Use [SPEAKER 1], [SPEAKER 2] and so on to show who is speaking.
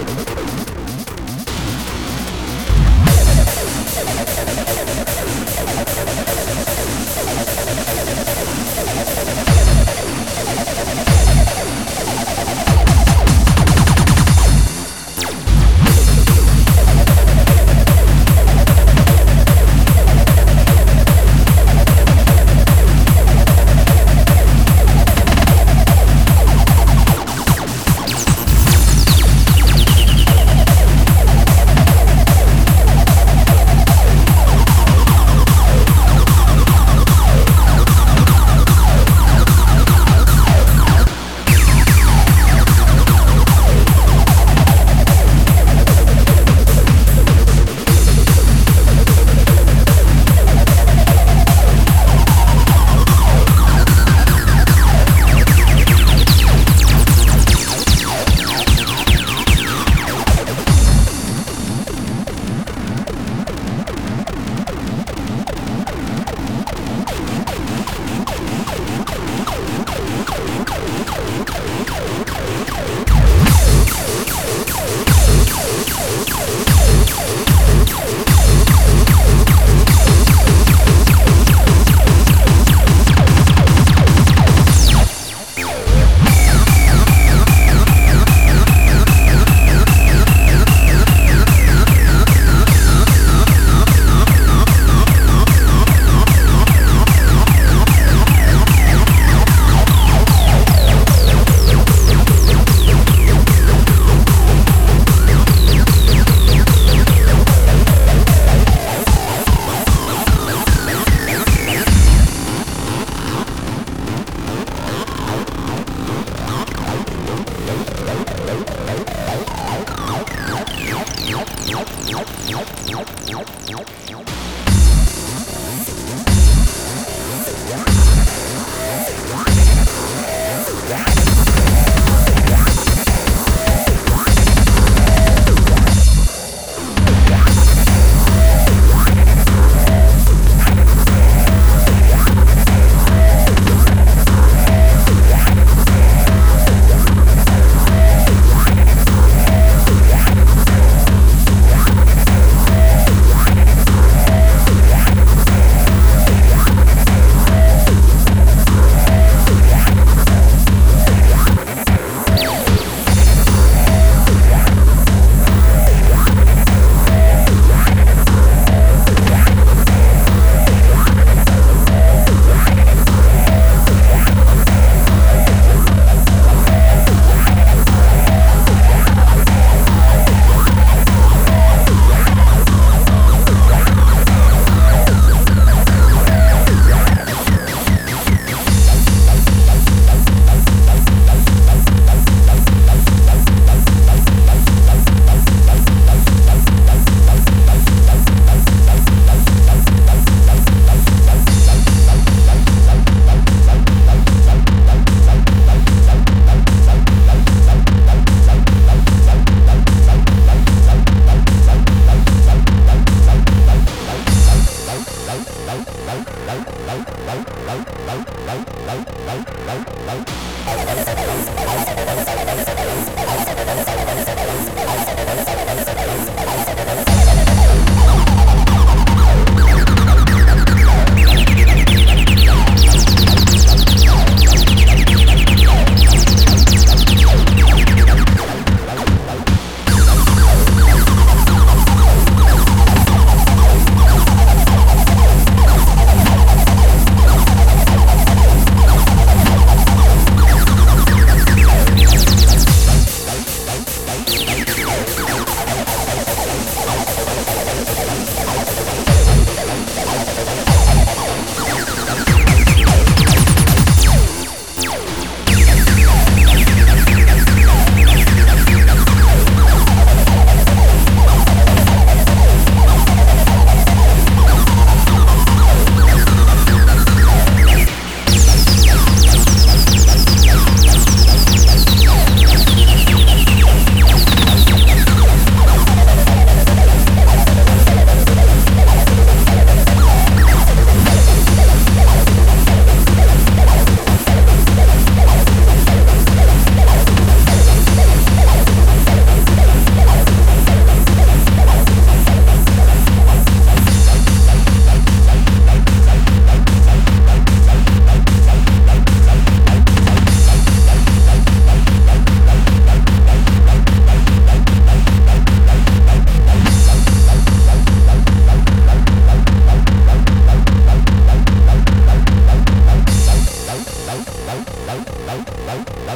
[SPEAKER 1] Thank you Nope, nope. Bye.